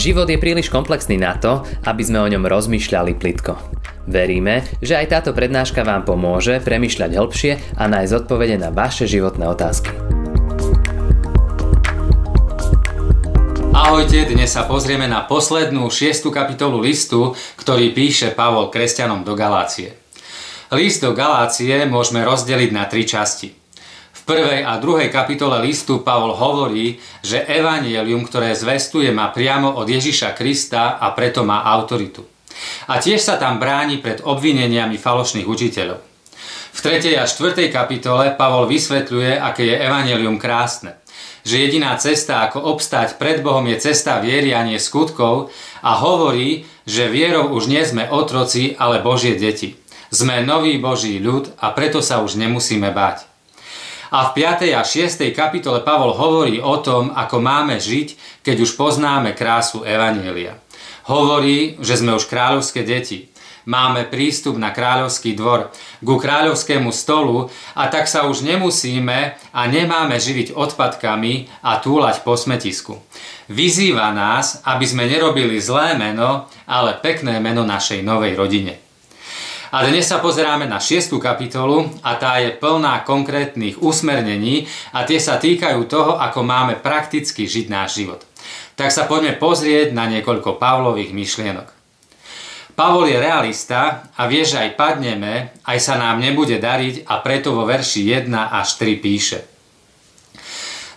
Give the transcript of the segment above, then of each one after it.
Život je príliš komplexný na to, aby sme o ňom rozmýšľali plitko. Veríme, že aj táto prednáška vám pomôže premyšľať hĺbšie a nájsť odpovede na vaše životné otázky. Ahojte, dnes sa pozrieme na poslednú šiestu kapitolu listu, ktorý píše Pavol kresťanom do Galácie. List do Galácie môžeme rozdeliť na tri časti. V prvej a druhej kapitole listu Pavol hovorí, že evanielium, ktoré zvestuje, má priamo od Ježiša Krista a preto má autoritu. A tiež sa tam bráni pred obvineniami falošných učiteľov. V 3. a 4. kapitole Pavol vysvetľuje, aké je evanielium krásne. Že jediná cesta, ako obstať pred Bohom, je cesta viery a nie skutkov a hovorí, že vierou už nie sme otroci, ale Božie deti. Sme nový Boží ľud a preto sa už nemusíme báť. A v 5. a 6. kapitole Pavol hovorí o tom, ako máme žiť, keď už poznáme krásu Evanielia. Hovorí, že sme už kráľovské deti. Máme prístup na kráľovský dvor, ku kráľovskému stolu a tak sa už nemusíme a nemáme živiť odpadkami a túlať po smetisku. Vyzýva nás, aby sme nerobili zlé meno, ale pekné meno našej novej rodine. A dnes sa pozeráme na 6. kapitolu a tá je plná konkrétnych usmernení a tie sa týkajú toho, ako máme prakticky žiť náš život. Tak sa poďme pozrieť na niekoľko Pavlových myšlienok. Pavol je realista a vie, že aj padneme, aj sa nám nebude dariť a preto vo verši 1 až 3 píše.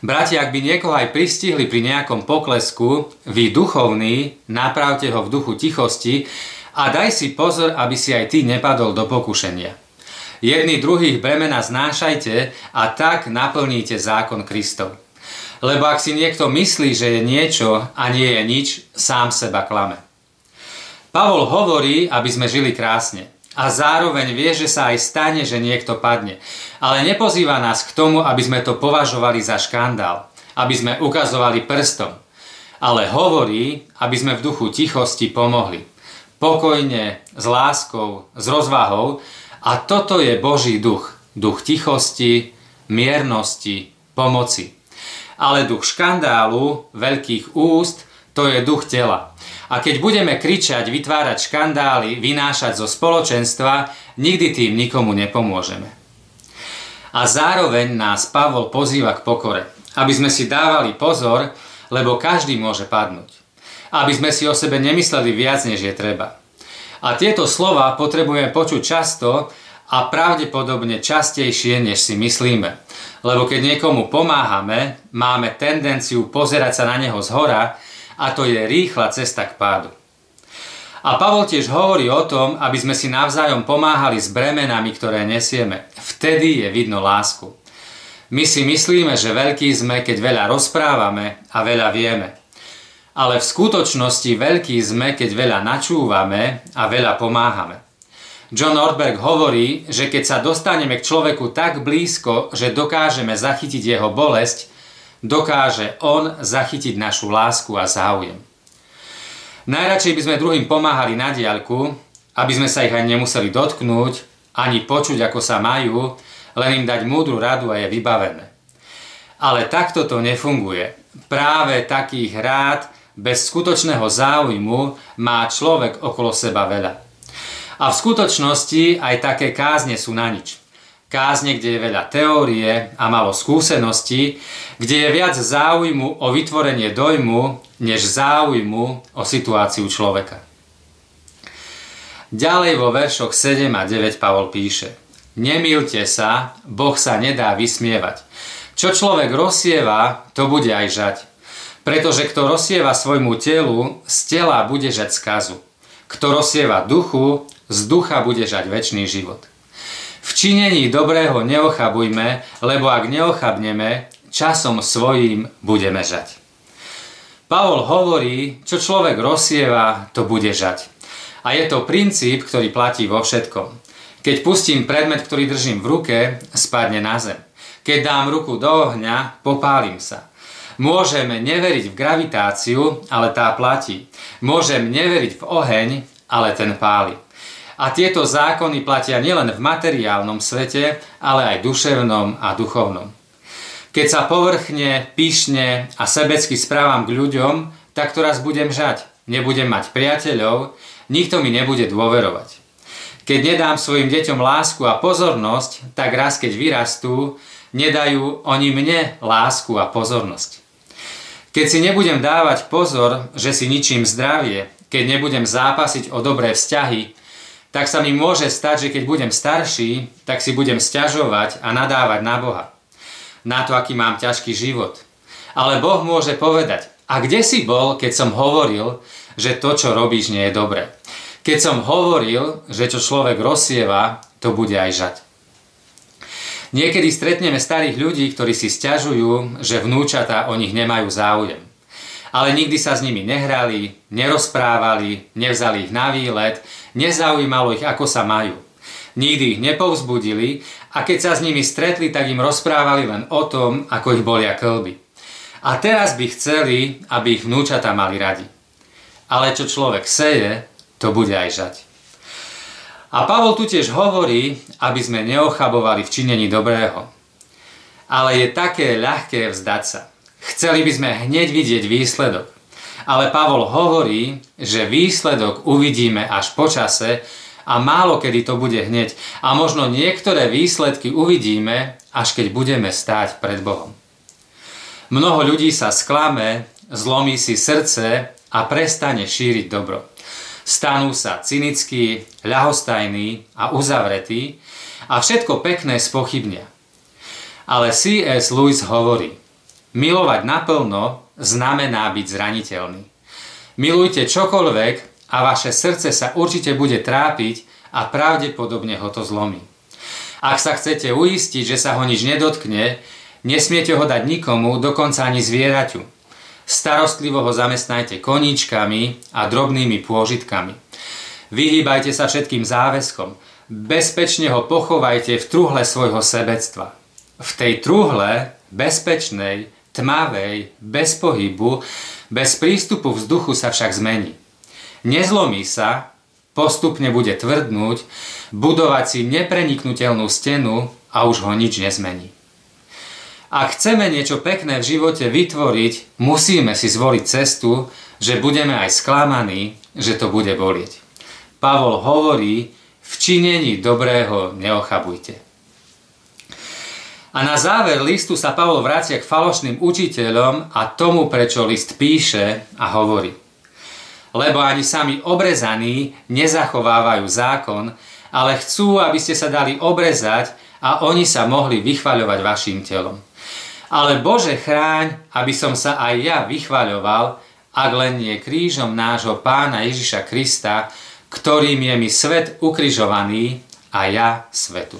Bratia, ak by niekoho aj pristihli pri nejakom poklesku, vy duchovní, napravte ho v duchu tichosti, a daj si pozor, aby si aj ty nepadol do pokušenia. Jedný druhých bremena znášajte a tak naplníte zákon Kristov. Lebo ak si niekto myslí, že je niečo a nie je nič, sám seba klame. Pavol hovorí, aby sme žili krásne. A zároveň vie, že sa aj stane, že niekto padne. Ale nepozýva nás k tomu, aby sme to považovali za škandál. Aby sme ukazovali prstom. Ale hovorí, aby sme v duchu tichosti pomohli pokojne, s láskou, s rozvahou. A toto je Boží duch. Duch tichosti, miernosti, pomoci. Ale duch škandálu, veľkých úst, to je duch tela. A keď budeme kričať, vytvárať škandály, vynášať zo spoločenstva, nikdy tým nikomu nepomôžeme. A zároveň nás Pavol pozýva k pokore, aby sme si dávali pozor, lebo každý môže padnúť aby sme si o sebe nemysleli viac, než je treba. A tieto slova potrebujeme počuť často a pravdepodobne častejšie, než si myslíme. Lebo keď niekomu pomáhame, máme tendenciu pozerať sa na neho z hora a to je rýchla cesta k pádu. A Pavol tiež hovorí o tom, aby sme si navzájom pomáhali s bremenami, ktoré nesieme. Vtedy je vidno lásku. My si myslíme, že veľký sme, keď veľa rozprávame a veľa vieme ale v skutočnosti veľký sme, keď veľa načúvame a veľa pomáhame. John Ortberg hovorí, že keď sa dostaneme k človeku tak blízko, že dokážeme zachytiť jeho bolesť, dokáže on zachytiť našu lásku a záujem. Najradšej by sme druhým pomáhali na diaľku, aby sme sa ich ani nemuseli dotknúť, ani počuť, ako sa majú, len im dať múdru radu a je vybavené. Ale takto to nefunguje. Práve takých rád bez skutočného záujmu má človek okolo seba veľa. A v skutočnosti aj také kázne sú na nič. Kázne, kde je veľa teórie a malo skúseností, kde je viac záujmu o vytvorenie dojmu, než záujmu o situáciu človeka. Ďalej vo veršoch 7 a 9 Pavol píše Nemilte sa, Boh sa nedá vysmievať. Čo človek rozsieva, to bude aj žať. Pretože kto rozsieva svojmu telu, z tela bude žať skazu. Kto rozsieva duchu, z ducha bude žať väčší život. V činení dobrého neochabujme, lebo ak neochabneme, časom svojím budeme žať. Pavol hovorí, čo človek rozsieva, to bude žať. A je to princíp, ktorý platí vo všetkom. Keď pustím predmet, ktorý držím v ruke, spadne na zem. Keď dám ruku do ohňa, popálim sa. Môžeme neveriť v gravitáciu, ale tá platí. Môžem neveriť v oheň, ale ten páli. A tieto zákony platia nielen v materiálnom svete, ale aj duševnom a duchovnom. Keď sa povrchne, pyšne a sebecky správam k ľuďom, tak to raz budem žať. Nebudem mať priateľov, nikto mi nebude dôverovať. Keď nedám svojim deťom lásku a pozornosť, tak raz keď vyrastú, nedajú oni mne lásku a pozornosť. Keď si nebudem dávať pozor, že si ničím zdravie, keď nebudem zápasiť o dobré vzťahy, tak sa mi môže stať, že keď budem starší, tak si budem sťažovať a nadávať na Boha. Na to, aký mám ťažký život. Ale Boh môže povedať, a kde si bol, keď som hovoril, že to, čo robíš, nie je dobré? Keď som hovoril, že čo človek rozsieva, to bude aj žať. Niekedy stretneme starých ľudí, ktorí si stiažujú, že vnúčata o nich nemajú záujem. Ale nikdy sa s nimi nehrali, nerozprávali, nevzali ich na výlet, nezaujímalo ich, ako sa majú. Nikdy ich nepovzbudili a keď sa s nimi stretli, tak im rozprávali len o tom, ako ich bolia klby. A teraz by chceli, aby ich vnúčata mali radi. Ale čo človek seje, to bude aj žať. A Pavol tu tiež hovorí, aby sme neochabovali v činení dobrého. Ale je také ľahké vzdať sa. Chceli by sme hneď vidieť výsledok. Ale Pavol hovorí, že výsledok uvidíme až po čase a málo kedy to bude hneď. A možno niektoré výsledky uvidíme, až keď budeme stáť pred Bohom. Mnoho ľudí sa sklame, zlomí si srdce a prestane šíriť dobro stanú sa cynickí, ľahostajní a uzavretí a všetko pekné spochybnia. Ale C.S. Lewis hovorí, milovať naplno znamená byť zraniteľný. Milujte čokoľvek a vaše srdce sa určite bude trápiť a pravdepodobne ho to zlomí. Ak sa chcete uistiť, že sa ho nič nedotkne, nesmiete ho dať nikomu, dokonca ani zvieraťu. Starostlivo ho zamestnajte koníčkami a drobnými pôžitkami. Vyhýbajte sa všetkým záväzkom. Bezpečne ho pochovajte v truhle svojho sebectva. V tej truhle, bezpečnej, tmavej, bez pohybu, bez prístupu vzduchu sa však zmení. Nezlomí sa, postupne bude tvrdnúť, budovať si nepreniknutelnú stenu a už ho nič nezmení. Ak chceme niečo pekné v živote vytvoriť, musíme si zvoliť cestu, že budeme aj sklamaní, že to bude bolieť. Pavol hovorí, v činení dobrého neochabujte. A na záver listu sa Pavol vrácia k falošným učiteľom a tomu, prečo list píše a hovorí. Lebo ani sami obrezaní nezachovávajú zákon, ale chcú, aby ste sa dali obrezať a oni sa mohli vychvaľovať vašim telom. Ale Bože chráň, aby som sa aj ja vychvaľoval, ak len nie krížom nášho pána Ježiša Krista, ktorým je mi svet ukrižovaný a ja svetu.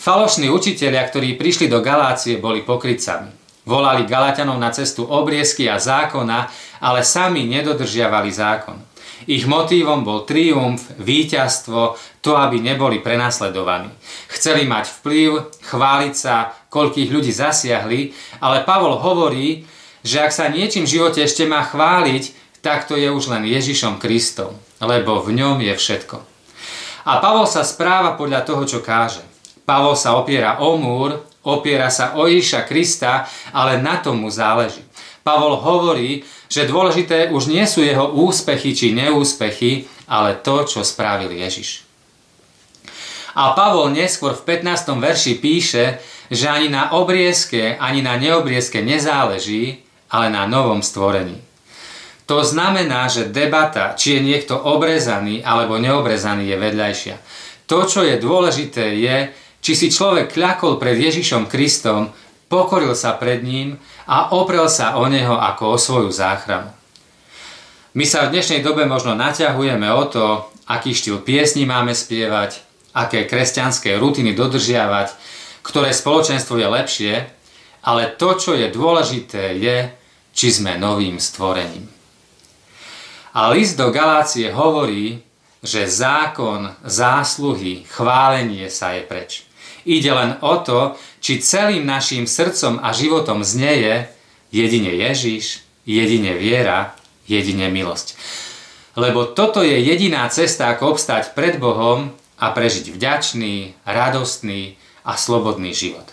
Falošní učitelia, ktorí prišli do Galácie, boli pokrytcami. Volali Galatianov na cestu obriezky a zákona, ale sami nedodržiavali zákon. Ich motívom bol triumf, víťazstvo, to, aby neboli prenasledovaní. Chceli mať vplyv, chváliť sa, koľkých ľudí zasiahli, ale Pavol hovorí, že ak sa niečím v živote ešte má chváliť, tak to je už len Ježišom Kristom, lebo v ňom je všetko. A Pavol sa správa podľa toho, čo káže. Pavol sa opiera o múr, opiera sa o Ježiša Krista, ale na tomu záleží. Pavol hovorí, že dôležité už nie sú jeho úspechy či neúspechy, ale to, čo spravil Ježiš. A Pavol neskôr v 15. verši píše, že ani na obriezke, ani na neobriezke nezáleží, ale na novom stvorení. To znamená, že debata, či je niekto obrezaný alebo neobrezaný, je vedľajšia. To, čo je dôležité, je, či si človek kľakol pred Ježišom Kristom, pokoril sa pred ním a oprel sa o neho ako o svoju záchranu. My sa v dnešnej dobe možno naťahujeme o to, aký štýl piesní máme spievať, aké kresťanské rutiny dodržiavať, ktoré spoločenstvo je lepšie, ale to, čo je dôležité, je, či sme novým stvorením. A list do Galácie hovorí, že zákon, zásluhy, chválenie sa je preč. Ide len o to, či celým našim srdcom a životom znieje jedine Ježiš, jedine viera, jedine milosť. Lebo toto je jediná cesta, ako obstať pred Bohom a prežiť vďačný, radostný a slobodný život.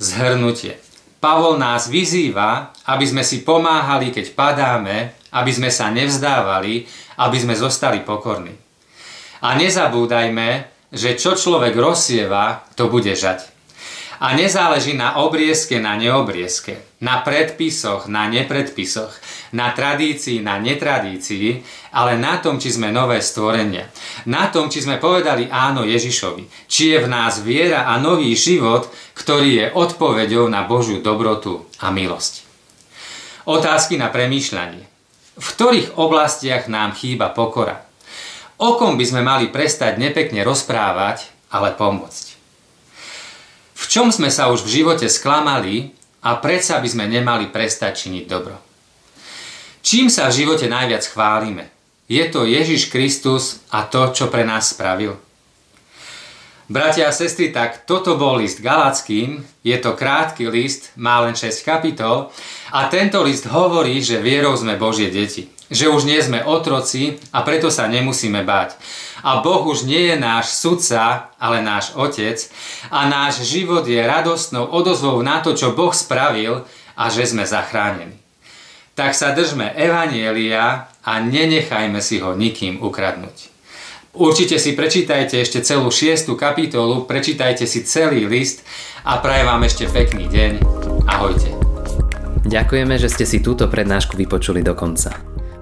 Zhrnutie. Pavol nás vyzýva, aby sme si pomáhali, keď padáme, aby sme sa nevzdávali, aby sme zostali pokorní. A nezabúdajme, že čo človek rozsieva, to bude žať. A nezáleží na obriezke, na neobriezke, na predpisoch, na nepredpisoch, na tradícii, na netradícii, ale na tom, či sme nové stvorenia. Na tom, či sme povedali áno Ježišovi. Či je v nás viera a nový život, ktorý je odpoveďou na Božiu dobrotu a milosť. Otázky na premýšľanie. V ktorých oblastiach nám chýba pokora? O kom by sme mali prestať nepekne rozprávať, ale pomôcť? V čom sme sa už v živote sklamali a predsa by sme nemali prestať činiť dobro? Čím sa v živote najviac chválime? Je to Ježiš Kristus a to, čo pre nás spravil? Bratia a sestry, tak toto bol list Galackým, je to krátky list, má len 6 kapitol a tento list hovorí, že vierou sme Božie deti. Že už nie sme otroci a preto sa nemusíme báť. A Boh už nie je náš sudca, ale náš otec a náš život je radostnou odozvou na to, čo Boh spravil a že sme zachránení. Tak sa držme Evanielia a nenechajme si ho nikým ukradnúť. Určite si prečítajte ešte celú šiestu kapitolu, prečítajte si celý list a prajem vám ešte pekný deň. Ahojte. Ďakujeme, že ste si túto prednášku vypočuli do konca.